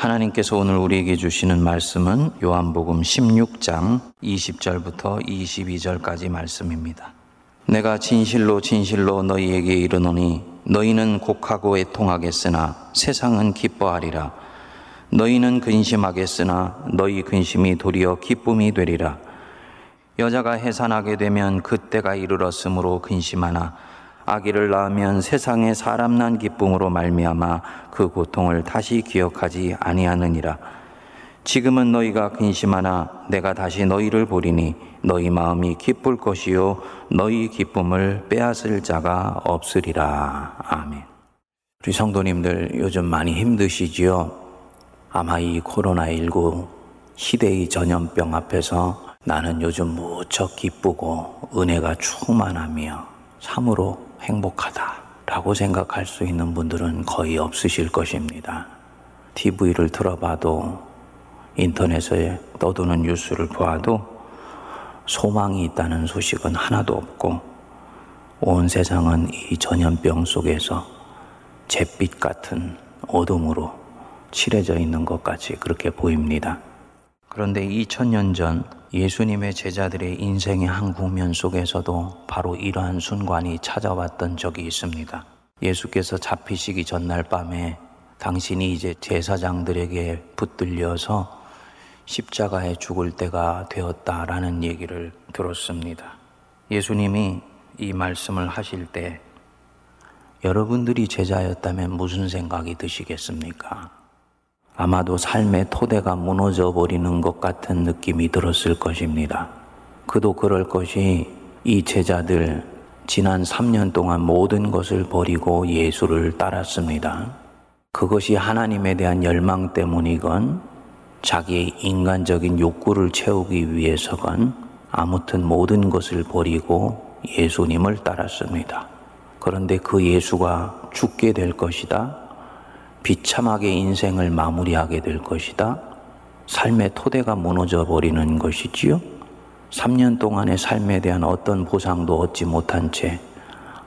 하나님께서 오늘 우리에게 주시는 말씀은 요한복음 16장 20절부터 22절까지 말씀입니다. 내가 진실로 진실로 너희에게 이르노니 너희는 곡하고 애통하겠으나 세상은 기뻐하리라. 너희는 근심하겠으나 너희 근심이 도리어 기쁨이 되리라. 여자가 해산하게 되면 그때가 이르렀으므로 근심하나 아기를 낳으면 세상에 사람 난 기쁨으로 말미암아 그 고통을 다시 기억하지 아니하느니라. 지금은 너희가 근심하나 내가 다시 너희를 보리니 너희 마음이 기쁠 것이요 너희 기쁨을 빼앗을 자가 없으리라. 아멘. 우리 성도님들 요즘 많이 힘드시지요? 아마 이 코로나19 시대의 전염병 앞에서 나는 요즘 무척 기쁘고 은혜가 충만하며 참으로 행복하다라고 생각할 수 있는 분들은 거의 없으실 것입니다. TV를 틀어봐도 인터넷에 떠도는 뉴스를 보아도 소망이 있다는 소식은 하나도 없고 온 세상은 이 전염병 속에서 잿빛 같은 어둠으로 칠해져 있는 것 같이 그렇게 보입니다. 그런데 2000년 전 예수님의 제자들의 인생의 한 국면 속에서도 바로 이러한 순간이 찾아왔던 적이 있습니다. 예수께서 잡히시기 전날 밤에 당신이 이제 제사장들에게 붙들려서 십자가에 죽을 때가 되었다라는 얘기를 들었습니다. 예수님이 이 말씀을 하실 때 여러분들이 제자였다면 무슨 생각이 드시겠습니까? 아마도 삶의 토대가 무너져 버리는 것 같은 느낌이 들었을 것입니다. 그도 그럴 것이 이 제자들 지난 3년 동안 모든 것을 버리고 예수를 따랐습니다. 그것이 하나님에 대한 열망 때문이건 자기의 인간적인 욕구를 채우기 위해서건 아무튼 모든 것을 버리고 예수님을 따랐습니다. 그런데 그 예수가 죽게 될 것이다. 비참하게 인생을 마무리하게 될 것이다. 삶의 토대가 무너져 버리는 것이지요. 3년 동안의 삶에 대한 어떤 보상도 얻지 못한 채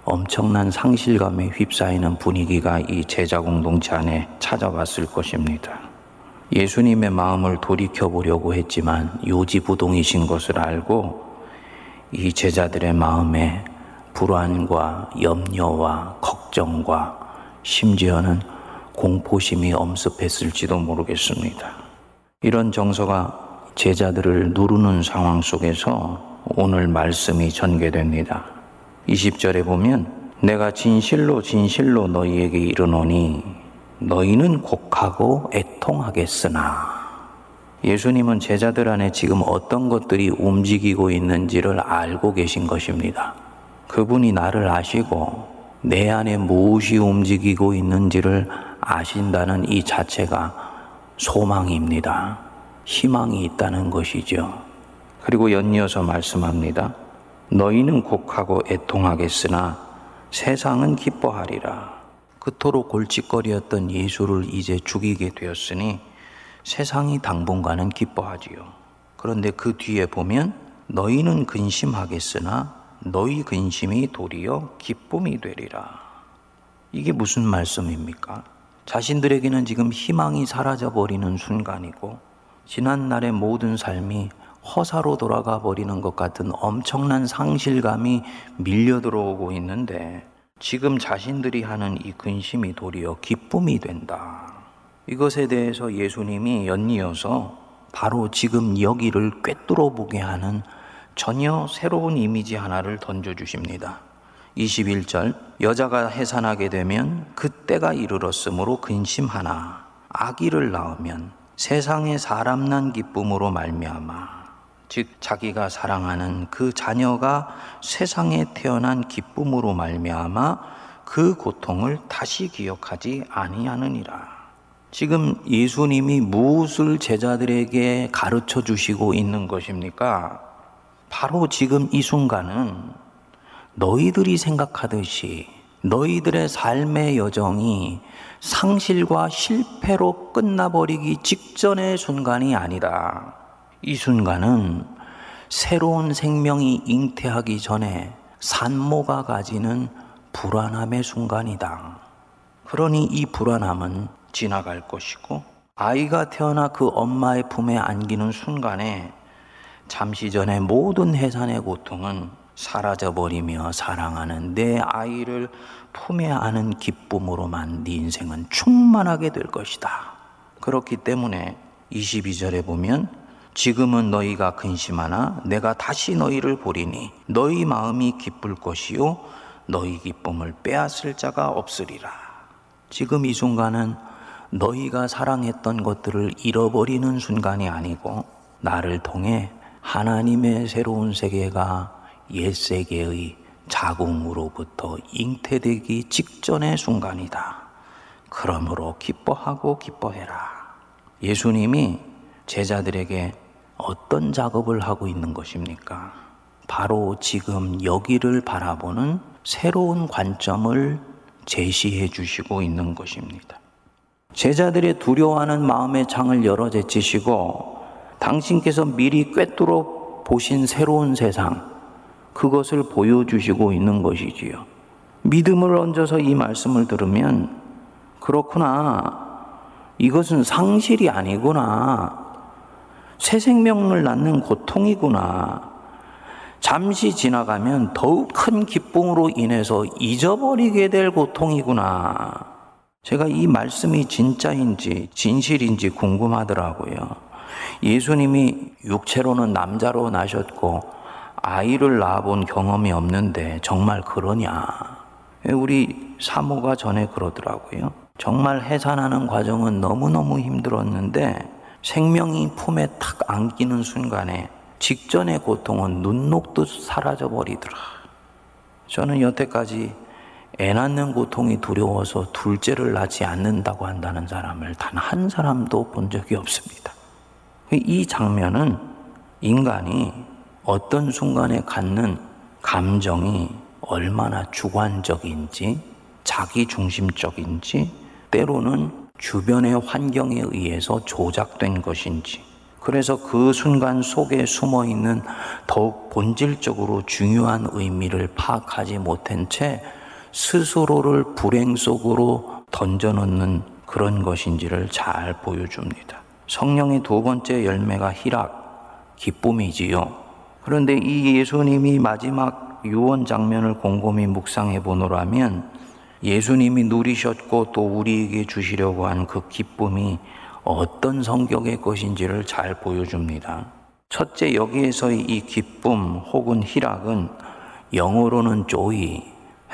엄청난 상실감에 휩싸이는 분위기가 이 제자 공동체 안에 찾아왔을 것입니다. 예수님의 마음을 돌이켜 보려고 했지만 요지부동이신 것을 알고 이 제자들의 마음에 불안과 염려와 걱정과 심지어는 공포심이 엄습했을지도 모르겠습니다. 이런 정서가 제자들을 누르는 상황 속에서 오늘 말씀이 전개됩니다. 20절에 보면 내가 진실로 진실로 너희에게 이르노니 너희는 곡하고 애통하겠으나 예수님은 제자들 안에 지금 어떤 것들이 움직이고 있는지를 알고 계신 것입니다. 그분이 나를 아시고 내 안에 무엇이 움직이고 있는지를 아신다는 이 자체가 소망입니다. 희망이 있다는 것이죠. 그리고 연이어서 말씀합니다. 너희는 곡하고 애통하겠으나 세상은 기뻐하리라. 그토록 골칫거리였던 예수를 이제 죽이게 되었으니 세상이 당분간은 기뻐하지요. 그런데 그 뒤에 보면 너희는 근심하겠으나 너희 근심이 도리어 기쁨이 되리라. 이게 무슨 말씀입니까? 자신들에게는 지금 희망이 사라져 버리는 순간이고 지난날의 모든 삶이 허사로 돌아가 버리는 것 같은 엄청난 상실감이 밀려 들어오고 있는데 지금 자신들이 하는 이 근심이 도리어 기쁨이 된다. 이것에 대해서 예수님이 연이어서 바로 지금 여기를 꿰뚫어 보게 하는 전혀 새로운 이미지 하나를 던져 주십니다. 21절 여자가 해산하게 되면 그때가 이르렀으므로 근심하나 아기를 낳으면 세상에 사람 난 기쁨으로 말미암아 즉 자기가 사랑하는 그 자녀가 세상에 태어난 기쁨으로 말미암아 그 고통을 다시 기억하지 아니하느니라. 지금 예수님이 무엇을 제자들에게 가르쳐 주시고 있는 것입니까? 바로 지금 이 순간은 너희들이 생각하듯이 너희들의 삶의 여정이 상실과 실패로 끝나버리기 직전의 순간이 아니다. 이 순간은 새로운 생명이 잉태하기 전에 산모가 가지는 불안함의 순간이다. 그러니 이 불안함은 지나갈 것이고 아이가 태어나 그 엄마의 품에 안기는 순간에 잠시 전에 모든 해산의 고통은 사라져버리며 사랑하는 내 아이를 품에 안은 기쁨으로만 네 인생은 충만하게 될 것이다. 그렇기 때문에 22절에 보면 지금은 너희가 근심하나 내가 다시 너희를 보리니 너희 마음이 기쁠 것이요 너희 기쁨을 빼앗을 자가 없으리라. 지금 이 순간은 너희가 사랑했던 것들을 잃어버리는 순간이 아니고 나를 통해 하나님의 새로운 세계가 옛 세계의 자궁으로부터 잉태되기 직전의 순간이다. 그러므로 기뻐하고 기뻐해라. 예수님이 제자들에게 어떤 작업을 하고 있는 것입니까? 바로 지금 여기를 바라보는 새로운 관점을 제시해 주시고 있는 것입니다. 제자들의 두려워하는 마음의 창을 열어 제치시고 당신께서 미리 꿰뚫어 보신 새로운 세상, 그것을 보여주시고 있는 것이지요. 믿음을 얹어서 이 말씀을 들으면, 그렇구나. 이것은 상실이 아니구나. 새 생명을 낳는 고통이구나. 잠시 지나가면 더욱 큰 기쁨으로 인해서 잊어버리게 될 고통이구나. 제가 이 말씀이 진짜인지 진실인지 궁금하더라고요. 예수님이 육체로는 남자로 나셨고 아이를 낳아본 경험이 없는데 정말 그러냐. 우리 사모가 전에 그러더라고요. 정말 해산하는 과정은 너무너무 힘들었는데 생명이 품에 탁 안기는 순간에 직전의 고통은 눈 녹듯 사라져 버리더라. 저는 여태까지 애 낳는 고통이 두려워서 둘째를 낳지 않는다고 한다는 사람을 단 한 사람도 본 적이 없습니다. 이 장면은 인간이 어떤 순간에 갖는 감정이 얼마나 주관적인지, 자기 중심적인지, 때로는 주변의 환경에 의해서 조작된 것인지, 그래서 그 순간 속에 숨어 있는 더욱 본질적으로 중요한 의미를 파악하지 못한 채 스스로를 불행 속으로 던져놓는 그런 것인지를 잘 보여줍니다. 성령의 두 번째 열매가 희락, 기쁨이지요. 그런데 이 예수님이 마지막 유언 장면을 곰곰이 묵상해 보노라면 예수님이 누리셨고 또 우리에게 주시려고 한 그 기쁨이 어떤 성격의 것인지를 잘 보여줍니다. 첫째, 여기에서의 이 기쁨 혹은 희락은 영어로는 조이,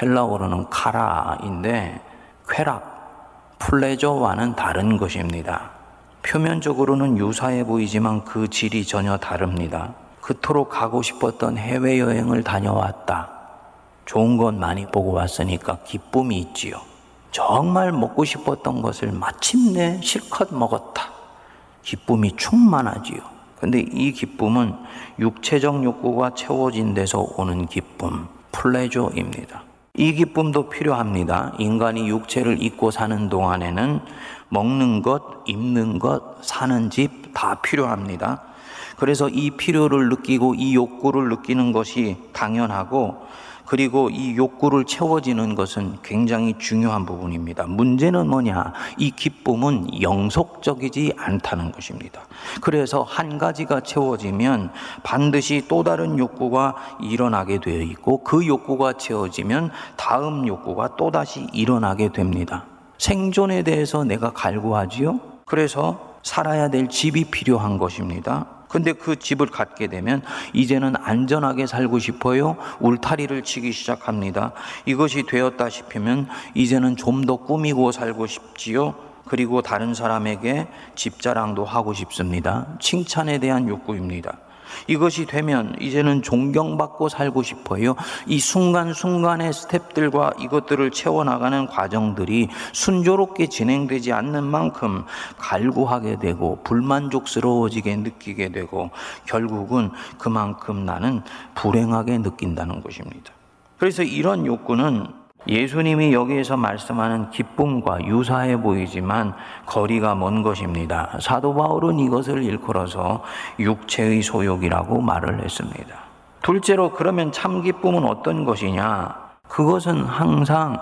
헬라어로는 카라인데 쾌락, 플레저와는 다른 것입니다. 표면적으로는 유사해 보이지만 그 질이 전혀 다릅니다. 그토록 가고 싶었던 해외여행을 다녀왔다. 좋은 것 많이 보고 왔으니까 기쁨이 있지요. 정말 먹고 싶었던 것을 마침내 실컷 먹었다. 기쁨이 충만하지요. 근데 이 기쁨은 육체적 욕구가 채워진 데서 오는 기쁨, 플레저입니다. 이 기쁨도 필요합니다. 인간이 육체를 입고 사는 동안에는 먹는 것, 입는 것, 사는 집 다 필요합니다. 그래서 이 필요를 느끼고 이 욕구를 느끼는 것이 당연하고 그리고 이 욕구를 채워지는 것은 굉장히 중요한 부분입니다. 문제는 뭐냐? 이 기쁨은 영속적이지 않다는 것입니다. 그래서 한 가지가 채워지면 반드시 또 다른 욕구가 일어나게 되어 있고 그 욕구가 채워지면 다음 욕구가 또다시 일어나게 됩니다. 생존에 대해서 내가 갈구하지요? 그래서 살아야 될 집이 필요한 것입니다. 근데 그 집을 갖게 되면 이제는 안전하게 살고 싶어요. 울타리를 치기 시작합니다. 이것이 되었다 싶으면 이제는 좀 더 꾸미고 살고 싶지요. 그리고 다른 사람에게 집 자랑도 하고 싶습니다. 칭찬에 대한 욕구입니다. 이것이 되면 이제는 존경받고 살고 싶어요. 이 순간순간의 스텝들과 이것들을 채워나가는 과정들이 순조롭게 진행되지 않는 만큼 갈구하게 되고 불만족스러워지게 느끼게 되고 결국은 그만큼 나는 불행하게 느낀다는 것입니다. 그래서 이런 욕구는 예수님이 여기에서 말씀하는 기쁨과 유사해 보이지만 거리가 먼 것입니다. 사도 바울은 이것을 일컬어서 육체의 소욕이라고 말을 했습니다. 둘째로 그러면 참 기쁨은 어떤 것이냐? 그것은 항상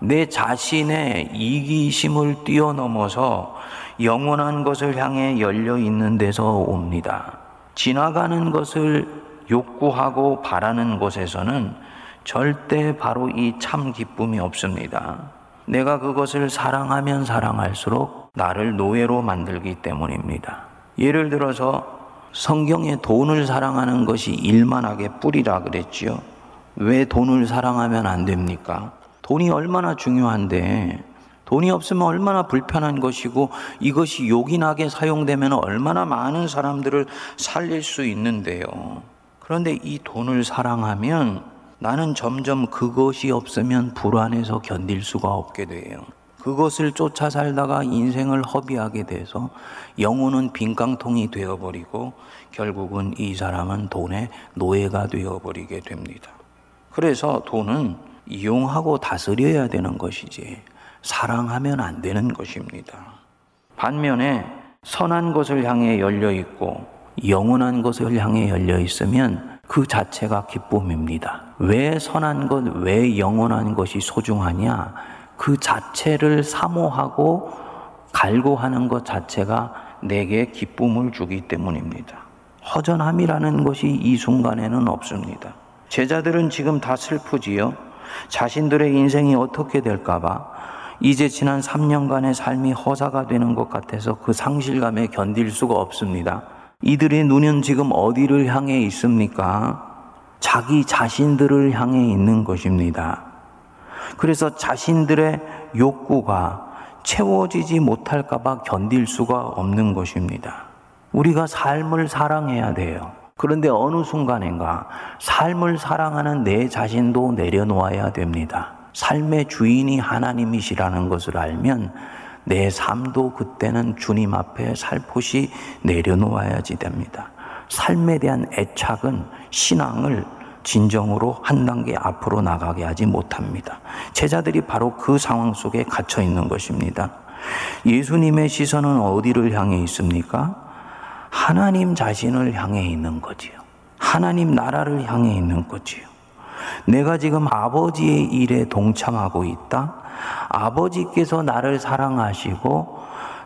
내 자신의 이기심을 뛰어넘어서 영원한 것을 향해 열려 있는 데서 옵니다. 지나가는 것을 욕구하고 바라는 곳에서는 절대 바로 이 참 기쁨이 없습니다. 내가 그것을 사랑하면 사랑할수록 나를 노예로 만들기 때문입니다. 예를 들어서 성경에 돈을 사랑하는 것이 일만하게 뿌리라 그랬지요. 왜 돈을 사랑하면 안 됩니까? 돈이 얼마나 중요한데 돈이 없으면 얼마나 불편한 것이고 이것이 요긴하게 사용되면 얼마나 많은 사람들을 살릴 수 있는데요. 그런데 이 돈을 사랑하면 나는 점점 그것이 없으면 불안해서 견딜 수가 없게 돼요. 그것을 쫓아 살다가 인생을 허비하게 돼서 영혼은 빈깡통이 되어버리고 결국은 이 사람은 돈의 노예가 되어버리게 됩니다. 그래서 돈은 이용하고 다스려야 되는 것이지 사랑하면 안 되는 것입니다. 반면에 선한 것을 향해 열려 있고 영원한 것을 향해 열려 있으면 그 자체가 기쁨입니다. 왜 선한 것, 왜 영원한 것이 소중하냐? 그 자체를 사모하고 갈구하는 것 자체가 내게 기쁨을 주기 때문입니다. 허전함이라는 것이 이 순간에는 없습니다. 제자들은 지금 다 슬프지요. 자신들의 인생이 어떻게 될까봐 이제 지난 3년간의 삶이 허사가 되는 것 같아서 그 상실감에 견딜 수가 없습니다. 이들의 눈은 지금 어디를 향해 있습니까? 자기 자신들을 향해 있는 것입니다. 그래서 자신들의 욕구가 채워지지 못할까봐 견딜 수가 없는 것입니다. 우리가 삶을 사랑해야 돼요. 그런데 어느 순간인가 삶을 사랑하는 내 자신도 내려놓아야 됩니다. 삶의 주인이 하나님이시라는 것을 알면 내 삶도 그때는 주님 앞에 살포시 내려놓아야지 됩니다. 삶에 대한 애착은 신앙을 진정으로 한 단계 앞으로 나가게 하지 못합니다. 제자들이 바로 그 상황 속에 갇혀 있는 것입니다. 예수님의 시선은 어디를 향해 있습니까? 하나님 자신을 향해 있는 거지요. 하나님 나라를 향해 있는 거지요. 내가 지금 아버지의 일에 동참하고 있다. 아버지께서 나를 사랑하시고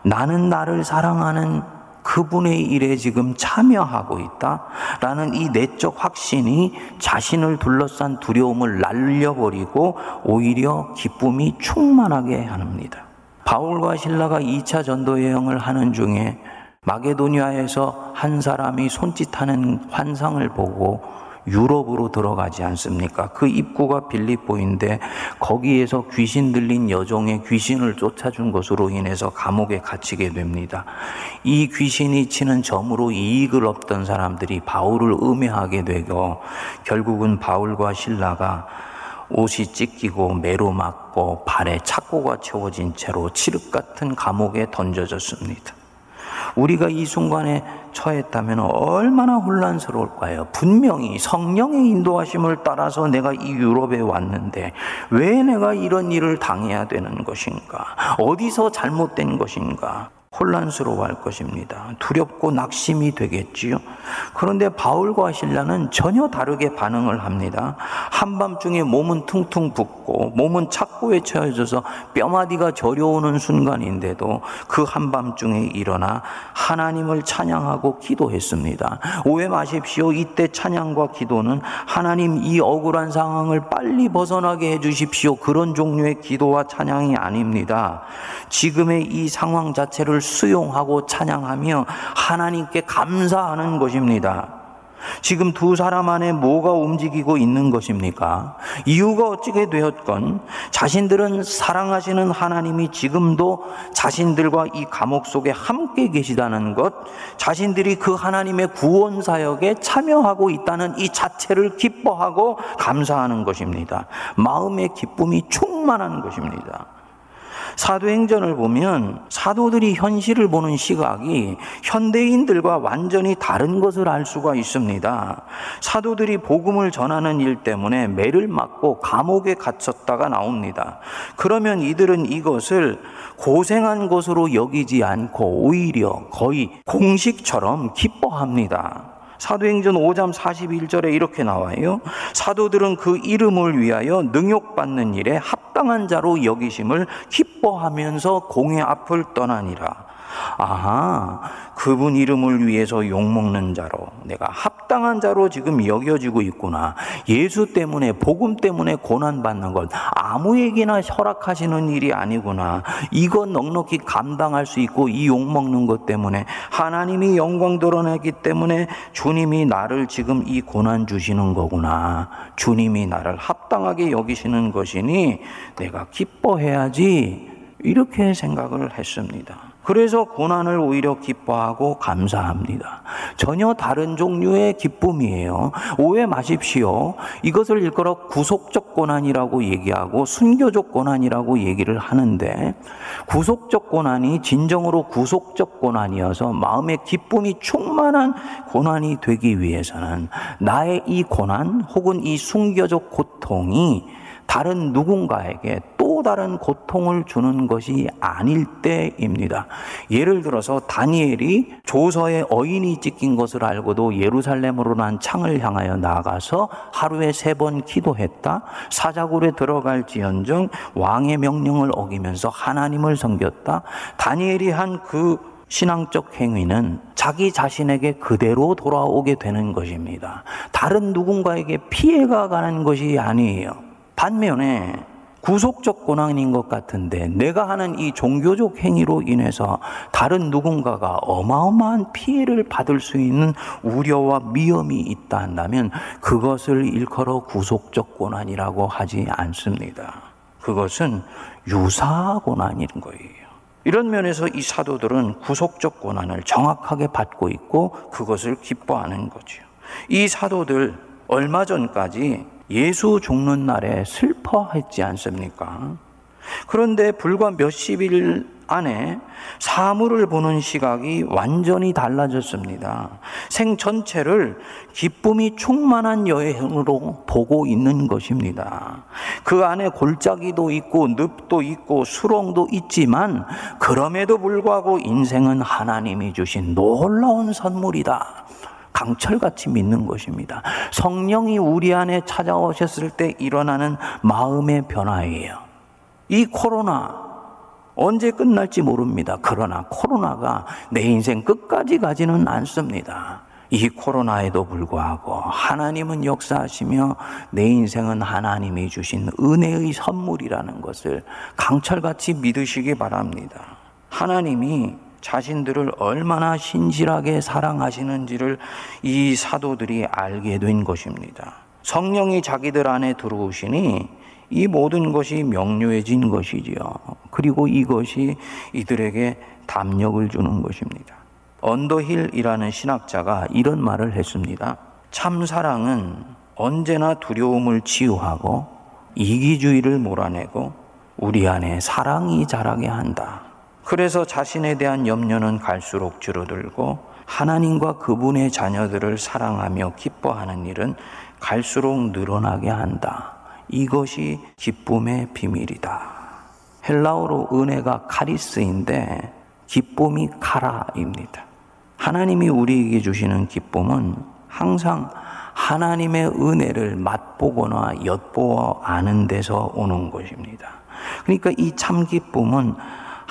나는 나를 사랑하는 그분의 일에 지금 참여하고 있다. 라는 이 내적 확신이 자신을 둘러싼 두려움을 날려버리고 오히려 기쁨이 충만하게 합니다. 바울과 신라가 2차 전도 여행을 하는 중에 마게도니아에서 한 사람이 손짓하는 환상을 보고 유럽으로 들어가지 않습니까? 그 입구가 빌립보인데 거기에서 귀신 들린 여종의 귀신을 쫓아준 것으로 인해서 감옥에 갇히게 됩니다. 이 귀신이 치는 점으로 이익을 얻던 사람들이 바울을 음해하게 되고 결국은 바울과 신라가 옷이 찢기고 매로 맞고 발에 착고가 채워진 채로 칠흑 같은 감옥에 던져졌습니다. 우리가 이 순간에 처했다면 얼마나 혼란스러울까요? 분명히 성령의 인도하심을 따라서 내가 이 유럽에 왔는데 왜 내가 이런 일을 당해야 되는 것인가? 어디서 잘못된 것인가? 혼란스러워할 것입니다. 두렵고 낙심이 되겠지요. 그런데 바울과 신라는 전혀 다르게 반응을 합니다. 한밤중에 몸은 퉁퉁 붓고 몸은 착고에 처해져서 뼈마디가 저려오는 순간인데도 그 한밤중에 일어나 하나님을 찬양하고 기도했습니다. 오해 마십시오. 이때 찬양과 기도는 하나님 이 억울한 상황을 빨리 벗어나게 해 주십시오. 그런 종류의 기도와 찬양이 아닙니다. 지금의 이 상황 자체를 수용하고 찬양하며 하나님께 감사하는 것입니다. 지금 두 사람 안에 뭐가 움직이고 있는 것입니까? 이유가 어찌게 되었건 자신들은 사랑하시는 하나님이 지금도 자신들과 이 감옥 속에 함께 계시다는 것, 자신들이 그 하나님의 구원 사역에 참여하고 있다는 이 자체를 기뻐하고 감사하는 것입니다. 마음의 기쁨이 충만한 것입니다. 사도행전을 보면 사도들이 현실을 보는 시각이 현대인들과 완전히 다른 것을 알 수가 있습니다. 사도들이 복음을 전하는 일 때문에 매를 맞고 감옥에 갇혔다가 나옵니다. 그러면 이들은 이것을 고생한 것으로 여기지 않고 오히려 거의 공식처럼 기뻐합니다. 사도행전 5장 41절에 이렇게 나와요. 사도들은 그 이름을 위하여 능욕받는 일에 합당한 자로 여기심을 기뻐하면서 공의 앞을 떠나니라. 아하, 그분 이름을 위해서 욕먹는 자로 내가 합당한 자로 지금 여겨지고 있구나. 예수 때문에, 복음 때문에 고난받는 것 아무에게나 허락하시는 일이 아니구나. 이거 넉넉히 감당할 수 있고 이 욕먹는 것 때문에 하나님이 영광 드러내기 때문에 주님이 나를 지금 이 고난 주시는 거구나. 주님이 나를 합당하게 여기시는 것이니 내가 기뻐해야지. 이렇게 생각을 했습니다. 그래서 고난을 오히려 기뻐하고 감사합니다. 전혀 다른 종류의 기쁨이에요. 오해 마십시오. 이것을 일컬어 구속적 고난이라고 얘기하고 순교적 고난이라고 얘기를 하는데 구속적 고난이 진정으로 구속적 고난이어서 마음의 기쁨이 충만한 고난이 되기 위해서는 나의 이 고난 혹은 이 순교적 고통이 다른 누군가에게 또 다른 고통을 주는 것이 아닐 때입니다. 예를 들어서 다니엘이 조서에 어인이 찍힌 것을 알고도 예루살렘으로 난 창을 향하여 나가서 하루에 세 번 기도했다. 사자굴에 들어갈지언정 왕의 명령을 어기면서 하나님을 섬겼다. 다니엘이 한그 신앙적 행위는 자기 자신에게 그대로 돌아오게 되는 것입니다. 다른 누군가에게 피해가 가는 것이 아니에요. 반면에 구속적 고난인 것 같은데 내가 하는 이 종교적 행위로 인해서 다른 누군가가 어마어마한 피해를 받을 수 있는 우려와 위험이 있다 한다면 그것을 일컬어 구속적 고난이라고 하지 않습니다. 그것은 유사 고난인 거예요. 이런 면에서 이 사도들은 구속적 고난을 정확하게 받고 있고 그것을 기뻐하는 거죠. 이 사도들 얼마 전까지 예수 죽는 날에 슬퍼했지 않습니까? 그런데 불과 몇십 일 안에 사물을 보는 시각이 완전히 달라졌습니다. 생 전체를 기쁨이 충만한 여행으로 보고 있는 것입니다. 그 안에 골짜기도 있고 늪도 있고 수렁도 있지만 그럼에도 불구하고 인생은 하나님이 주신 놀라운 선물이다. 강철같이 믿는 것입니다. 성령이 우리 안에 찾아오셨을 때 일어나는 마음의 변화예요. 이 코로나 언제 끝날지 모릅니다. 그러나 코로나가 내 인생 끝까지 가지는 않습니다. 이 코로나에도 불구하고 하나님은 역사하시며 내 인생은 하나님이 주신 은혜의 선물이라는 것을 강철같이 믿으시기 바랍니다. 하나님이 자신들을 얼마나 신실하게 사랑하시는지를 이 사도들이 알게 된 것입니다. 성령이 자기들 안에 들어오시니 이 모든 것이 명료해진 것이지요. 그리고 이것이 이들에게 담력을 주는 것입니다. 언더힐이라는 신학자가 이런 말을 했습니다. 참 사랑은 언제나 두려움을 치유하고 이기주의를 몰아내고 우리 안에 사랑이 자라게 한다. 그래서 자신에 대한 염려는 갈수록 줄어들고 하나님과 그분의 자녀들을 사랑하며 기뻐하는 일은 갈수록 늘어나게 한다. 이것이 기쁨의 비밀이다. 헬라어로 은혜가 카리스인데 기쁨이 카라입니다. 하나님이 우리에게 주시는 기쁨은 항상 하나님의 은혜를 맛보거나 엿보아 아는 데서 오는 것입니다. 그러니까 이 참 기쁨은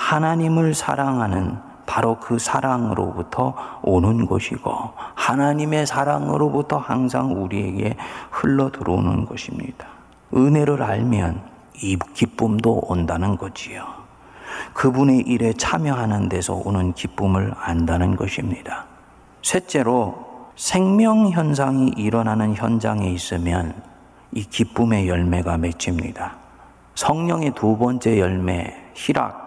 하나님을 사랑하는 바로 그 사랑으로부터 오는 것이고 하나님의 사랑으로부터 항상 우리에게 흘러 들어오는 것입니다. 은혜를 알면 이 기쁨도 온다는 거지요. 그분의 일에 참여하는 데서 오는 기쁨을 안다는 것입니다. 셋째로 생명 현상이 일어나는 현장에 있으면 이 기쁨의 열매가 맺힙니다. 성령의 두 번째 열매, 희락,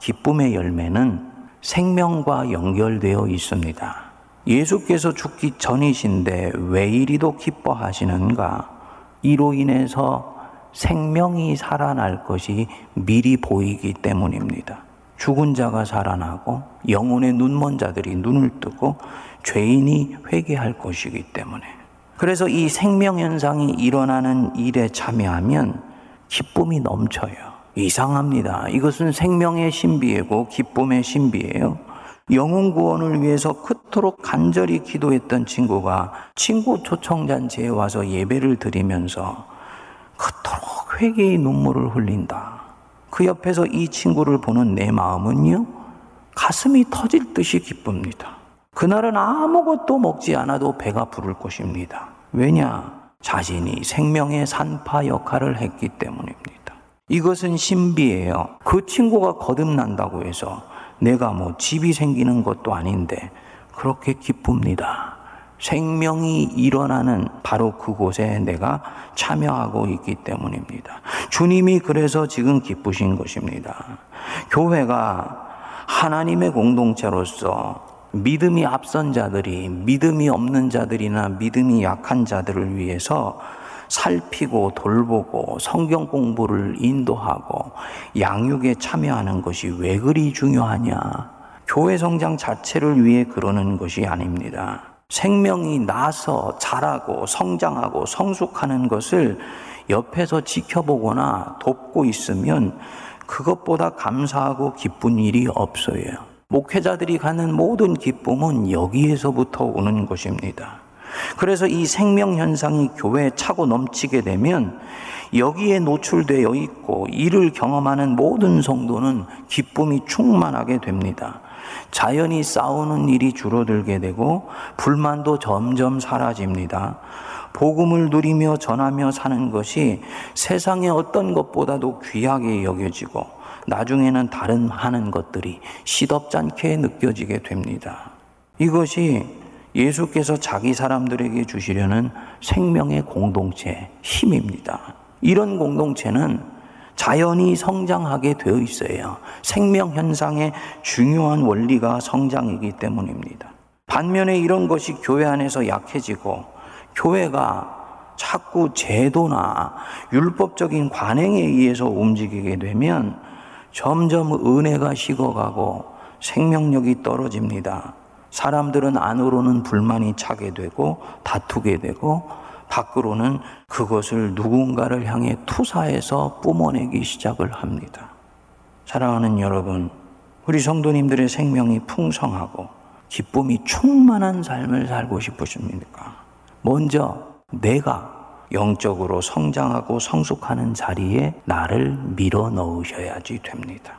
기쁨의 열매는 생명과 연결되어 있습니다. 예수께서 죽기 전이신데 왜 이리도 기뻐하시는가? 이로 인해서 생명이 살아날 것이 미리 보이기 때문입니다. 죽은 자가 살아나고 영혼의 눈먼 자들이 눈을 뜨고 죄인이 회개할 것이기 때문에. 그래서 이 생명 현상이 일어나는 일에 참여하면 기쁨이 넘쳐요. 이상합니다. 이것은 생명의 신비이고 기쁨의 신비예요. 영혼 구원을 위해서 그토록 간절히 기도했던 친구가 친구 초청잔치에 와서 예배를 드리면서 그토록 회개의 눈물을 흘린다. 그 옆에서 이 친구를 보는 내 마음은요, 가슴이 터질 듯이 기쁩니다. 그날은 아무것도 먹지 않아도 배가 부를 것입니다. 왜냐? 자신이 생명의 산파 역할을 했기 때문입니다. 이것은 신비예요. 그 친구가 거듭난다고 해서 내가 뭐 집이 생기는 것도 아닌데 그렇게 기쁩니다. 생명이 일어나는 바로 그곳에 내가 참여하고 있기 때문입니다. 주님이 그래서 지금 기쁘신 것입니다. 교회가 하나님의 공동체로서 믿음이 앞선 자들이 믿음이 없는 자들이나 믿음이 약한 자들을 위해서 살피고 돌보고 성경 공부를 인도하고 양육에 참여하는 것이 왜 그리 중요하냐? 교회 성장 자체를 위해 그러는 것이 아닙니다. 생명이 나서 자라고 성장하고 성숙하는 것을 옆에서 지켜보거나 돕고 있으면 그것보다 감사하고 기쁜 일이 없어요. 목회자들이 가는 모든 기쁨은 여기에서부터 오는 것입니다. 그래서 이 생명 현상이 교회에 차고 넘치게 되면 여기에 노출되어 있고 이를 경험하는 모든 성도는 기쁨이 충만하게 됩니다. 자연히 싸우는 일이 줄어들게 되고 불만도 점점 사라집니다. 복음을 누리며 전하며 사는 것이 세상의 어떤 것보다도 귀하게 여겨지고 나중에는 다른 하는 것들이 시덥잖게 느껴지게 됩니다. 이것이 예수께서 자기 사람들에게 주시려는 생명의 공동체 힘입니다. 이런 공동체는 자연히 성장하게 되어 있어요. 생명 현상의 중요한 원리가 성장이기 때문입니다. 반면에 이런 것이 교회 안에서 약해지고 교회가 자꾸 제도나 율법적인 관행에 의해서 움직이게 되면 점점 은혜가 식어가고 생명력이 떨어집니다. 사람들은 안으로는 불만이 차게 되고 다투게 되고 밖으로는 그것을 누군가를 향해 투사해서 뿜어내기 시작을 합니다. 사랑하는 여러분, 우리 성도님들의 생명이 풍성하고 기쁨이 충만한 삶을 살고 싶으십니까? 먼저 내가 영적으로 성장하고 성숙하는 자리에 나를 밀어 넣으셔야지 됩니다.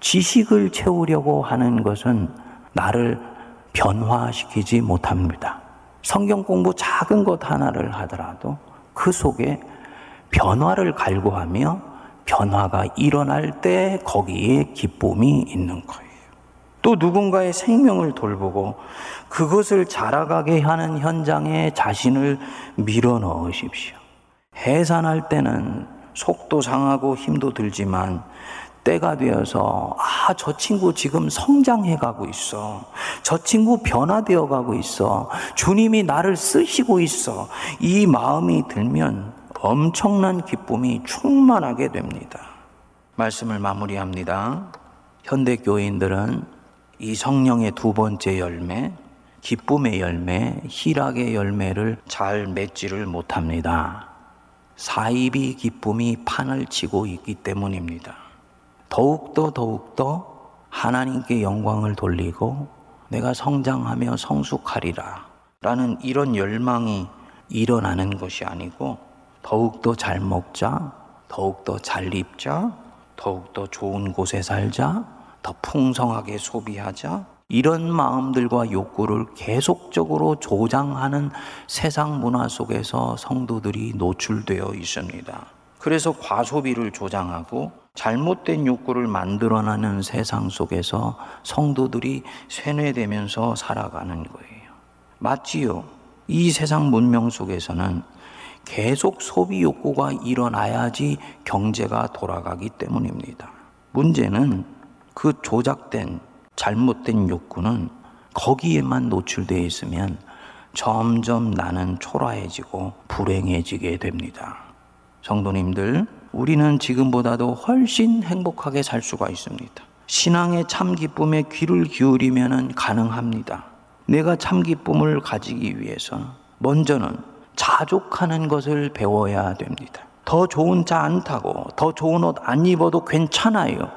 지식을 채우려고 하는 것은 나를 변화시키지 못합니다. 성경 공부 작은 것 하나를 하더라도 그 속에 변화를 갈구하며 변화가 일어날 때 거기에 기쁨이 있는 거예요. 또 누군가의 생명을 돌보고 그것을 자라가게 하는 현장에 자신을 밀어 넣으십시오. 해산할 때는 속도 상하고 힘도 들지만 때가 되어서 아, 저 친구 지금 성장해 가고 있어. 저 친구 변화되어 가고 있어. 주님이 나를 쓰시고 있어. 이 마음이 들면 엄청난 기쁨이 충만하게 됩니다. 말씀을 마무리합니다. 현대 교인들은 이 성령의 두 번째 열매, 기쁨의 열매, 희락의 열매를 잘 맺지를 못합니다. 사입이 기쁨이 판을 치고 있기 때문입니다. 더욱더 더욱더 하나님께 영광을 돌리고 내가 성장하며 성숙하리라 라는 이런 열망이 일어나는 것이 아니고 더욱더 잘 먹자, 더욱더 잘 입자, 더욱더 좋은 곳에 살자, 더 풍성하게 소비하자, 이런 마음들과 욕구를 계속적으로 조장하는 세상 문화 속에서 성도들이 노출되어 있습니다. 그래서 과소비를 조장하고 잘못된 욕구를 만들어내는 세상 속에서 성도들이 쇠뇌되면서 살아가는 거예요. 맞지요? 이 세상 문명 속에서는 계속 소비 욕구가 일어나야지 경제가 돌아가기 때문입니다. 문제는 그 조작된 잘못된 욕구는 거기에만 노출되어 있으면 점점 나는 초라해지고 불행해지게 됩니다. 성도님들, 우리는 지금보다도 훨씬 행복하게 살 수가 있습니다. 신앙의 참 기쁨에 귀를 기울이면 가능합니다. 내가 참 기쁨을 가지기 위해서 먼저는 자족하는 것을 배워야 됩니다. 더 좋은 차 안 타고 더 좋은 옷 안 입어도 괜찮아요.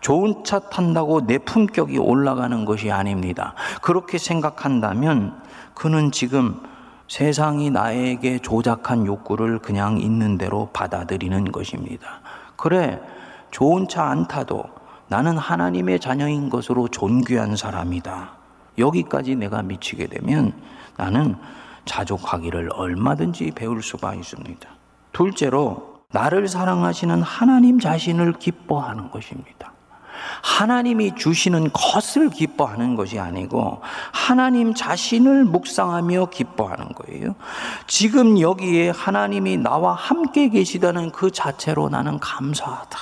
좋은 차 탄다고 내 품격이 올라가는 것이 아닙니다. 그렇게 생각한다면 그는 지금 세상이 나에게 조작한 욕구를 그냥 있는 대로 받아들이는 것입니다. 그래, 좋은 차 안 타도 나는 하나님의 자녀인 것으로 존귀한 사람이다. 여기까지 내가 미치게 되면 나는 자족하기를 얼마든지 배울 수가 있습니다. 둘째로, 나를 사랑하시는 하나님 자신을 기뻐하는 것입니다. 하나님이 주시는 것을 기뻐하는 것이 아니고 하나님 자신을 묵상하며 기뻐하는 거예요. 지금 여기에 하나님이 나와 함께 계시다는 그 자체로 나는 감사하다.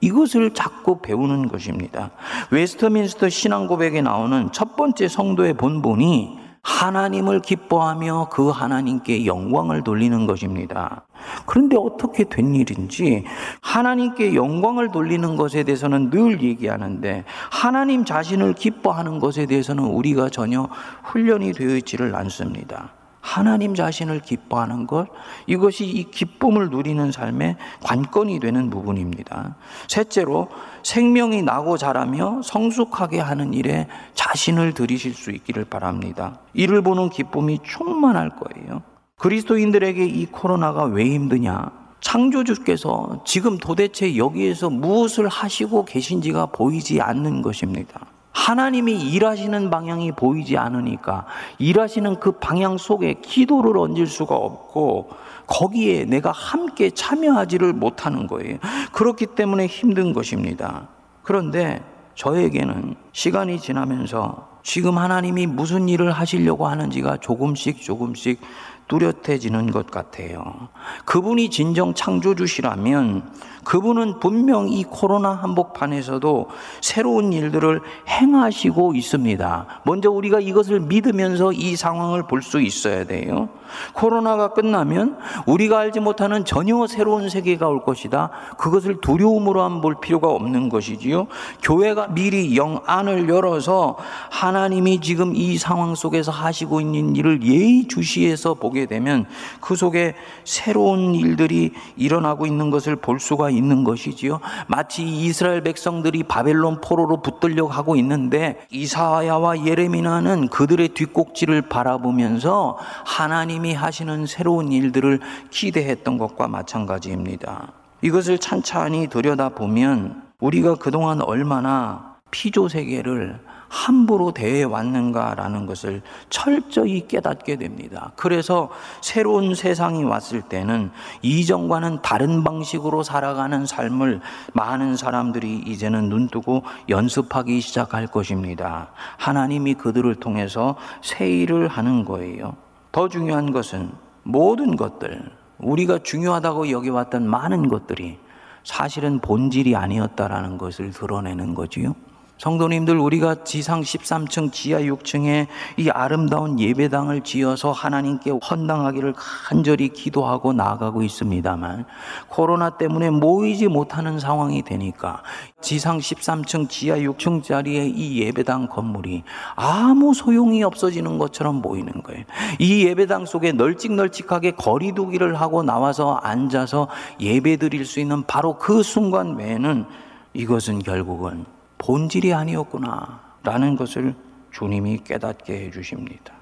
이것을 자꾸 배우는 것입니다. 웨스터민스터 신앙 고백에 나오는 첫 번째 성도의 본본이 하나님을 기뻐하며 그 하나님께 영광을 돌리는 것입니다. 그런데 어떻게 된 일인지 하나님께 영광을 돌리는 것에 대해서는 늘 얘기하는데 하나님 자신을 기뻐하는 것에 대해서는 우리가 전혀 훈련이 되어 있지를 않습니다. 하나님 자신을 기뻐하는 것, 이것이 이 기쁨을 누리는 삶의 관건이 되는 부분입니다. 셋째로 생명이 나고 자라며 성숙하게 하는 일에 자신을 들이실 수 있기를 바랍니다. 이를 보는 기쁨이 충만할 거예요. 그리스도인들에게 이 코로나가 왜 힘드냐? 창조주께서 지금 도대체 여기에서 무엇을 하시고 계신지가 보이지 않는 것입니다. 하나님이 일하시는 방향이 보이지 않으니까 일하시는 그 방향 속에 기도를 얹을 수가 없고 거기에 내가 함께 참여하지를 못하는 거예요. 그렇기 때문에 힘든 것입니다. 그런데 저에게는 시간이 지나면서 지금 하나님이 무슨 일을 하시려고 하는지가 조금씩 조금씩 뚜렷해지는 것 같아요. 그분이 진정 창조주시라면 그분은 분명 이 코로나 한복판에서도 새로운 일들을 행하시고 있습니다. 먼저 우리가 이것을 믿으면서 이 상황을 볼 수 있어야 돼요. 코로나가 끝나면 우리가 알지 못하는 전혀 새로운 세계가 올 것이다. 그것을 두려움으로만 볼 필요가 없는 것이지요. 교회가 미리 영 안을 열어서 하나님이 지금 이 상황 속에서 하시고 있는 일을 예의주시해서 보게 되면 그 속에 새로운 일들이 일어나고 있는 것을 볼 수가 있는 것이지요. 마치 이스라엘 백성들이 바벨론 포로로 붙들려고 하고 있는데 이사야와 예레미야는 그들의 뒷꼭지를 바라보면서 하나님이 하시는 새로운 일들을 기대했던 것과 마찬가지입니다. 이것을 찬찬히 들여다보면 우리가 그동안 얼마나 피조 세계를 함부로 대해 왔는가라는 것을 철저히 깨닫게 됩니다. 그래서 새로운 세상이 왔을 때는 이전과는 다른 방식으로 살아가는 삶을 많은 사람들이 이제는 눈뜨고 연습하기 시작할 것입니다. 하나님이 그들을 통해서 새 일을 하는 거예요. 더 중요한 것은 모든 것들, 우리가 중요하다고 여겨왔던 많은 것들이 사실은 본질이 아니었다라는 것을 드러내는 거지요. 성도님들 우리가 지상 13층 지하 6층에 이 아름다운 예배당을 지어서 하나님께 헌당하기를 간절히 기도하고 나아가고 있습니다만 코로나 때문에 모이지 못하는 상황이 되니까 지상 13층 지하 6층짜리의 이 예배당 건물이 아무 소용이 없어지는 것처럼 보이는 거예요. 이 예배당 속에 널찍널찍하게 거리두기를 하고 나와서 앉아서 예배 드릴 수 있는 바로 그 순간 외에는 이것은 결국은 본질이 아니었구나. 라는 것을 주님이 깨닫게 해주십니다.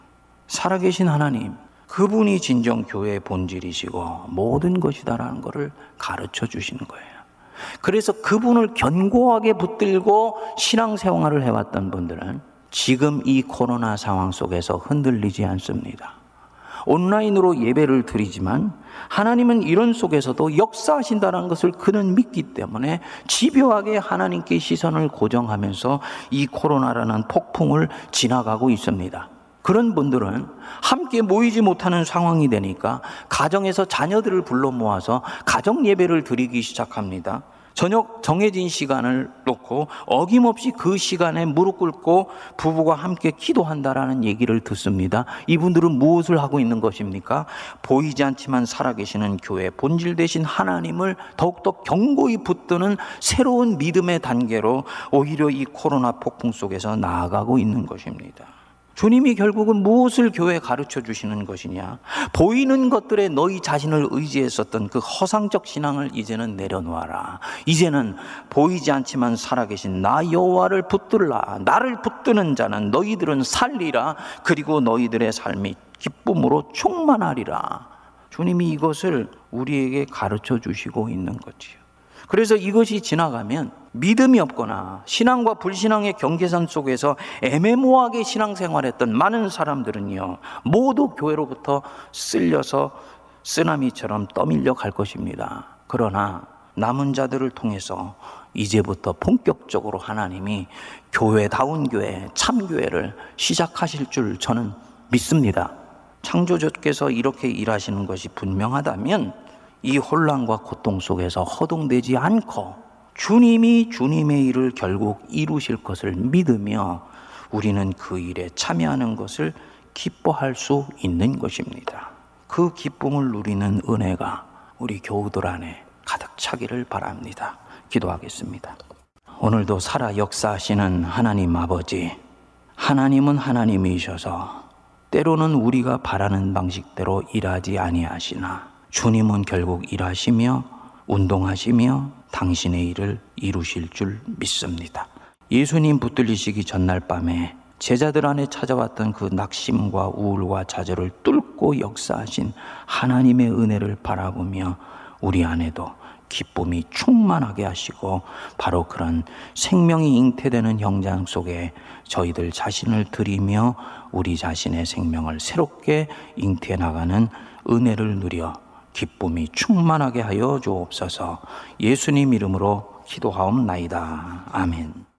살아계신 하나님, 그분이 진정 교회의 본질이시고 모든 것이다라는 것을 가르쳐 주시는 거예요. 그래서 그분을 견고하게 붙들고 신앙생활을 해왔던 분들은 지금 이 코로나 상황 속에서 흔들리지 않습니다. 온라인으로 예배를 드리지만 하나님은 이런 속에서도 역사하신다는 것을 그는 믿기 때문에 집요하게 하나님께 시선을 고정하면서 이 코로나라는 폭풍을 지나가고 있습니다. 그런 분들은 함께 모이지 못하는 상황이 되니까 가정에서 자녀들을 불러 모아서 가정 예배를 드리기 시작합니다. 저녁 정해진 시간을 놓고 어김없이 그 시간에 무릎 꿇고 부부가 함께 기도한다라는 얘기를 듣습니다. 이분들은 무엇을 하고 있는 것입니까? 보이지 않지만 살아계시는 교회 본질 대신 하나님을 더욱더 견고히 붙드는 새로운 믿음의 단계로 오히려 이 코로나 폭풍 속에서 나아가고 있는 것입니다. 주님이 결국은 무엇을 교회에 가르쳐 주시는 것이냐? 보이는 것들에 너희 자신을 의지했었던 그 허상적 신앙을 이제는 내려놓아라. 이제는 보이지 않지만 살아계신 나 여호와를 붙들라. 나를 붙드는 자는 너희들은 살리라. 그리고 너희들의 삶이 기쁨으로 충만하리라. 주님이 이것을 우리에게 가르쳐 주시고 있는 거지요. 그래서 이것이 지나가면 믿음이 없거나 신앙과 불신앙의 경계선 속에서 애매모호하게 신앙생활했던 많은 사람들은요, 모두 교회로부터 쓸려서 쓰나미처럼 떠밀려 갈 것입니다. 그러나 남은 자들을 통해서 이제부터 본격적으로 하나님이 교회다운 교회, 참교회를 시작하실 줄 저는 믿습니다. 창조주께서 이렇게 일하시는 것이 분명하다면 이 혼란과 고통 속에서 허둥대지 않고 주님이 주님의 일을 결국 이루실 것을 믿으며 우리는 그 일에 참여하는 것을 기뻐할 수 있는 것입니다. 그 기쁨을 누리는 은혜가 우리 교우들 안에 가득 차기를 바랍니다. 기도하겠습니다. 오늘도 살아 역사하시는 하나님 아버지, 하나님은 하나님이셔서 때로는 우리가 바라는 방식대로 일하지 아니하시나 주님은 결국 일하시며 운동하시며 당신의 일을 이루실 줄 믿습니다. 예수님 붙들리시기 전날 밤에 제자들 안에 찾아왔던 그 낙심과 우울과 좌절을 뚫고 역사하신 하나님의 은혜를 바라보며 우리 안에도 기쁨이 충만하게 하시고 바로 그런 생명이 잉태되는 현장 속에 저희들 자신을 드리며 우리 자신의 생명을 새롭게 잉태해 나가는 은혜를 누려 기쁨이 충만하게 하여 주옵소서 예수님 이름으로 기도하옵나이다. 아멘.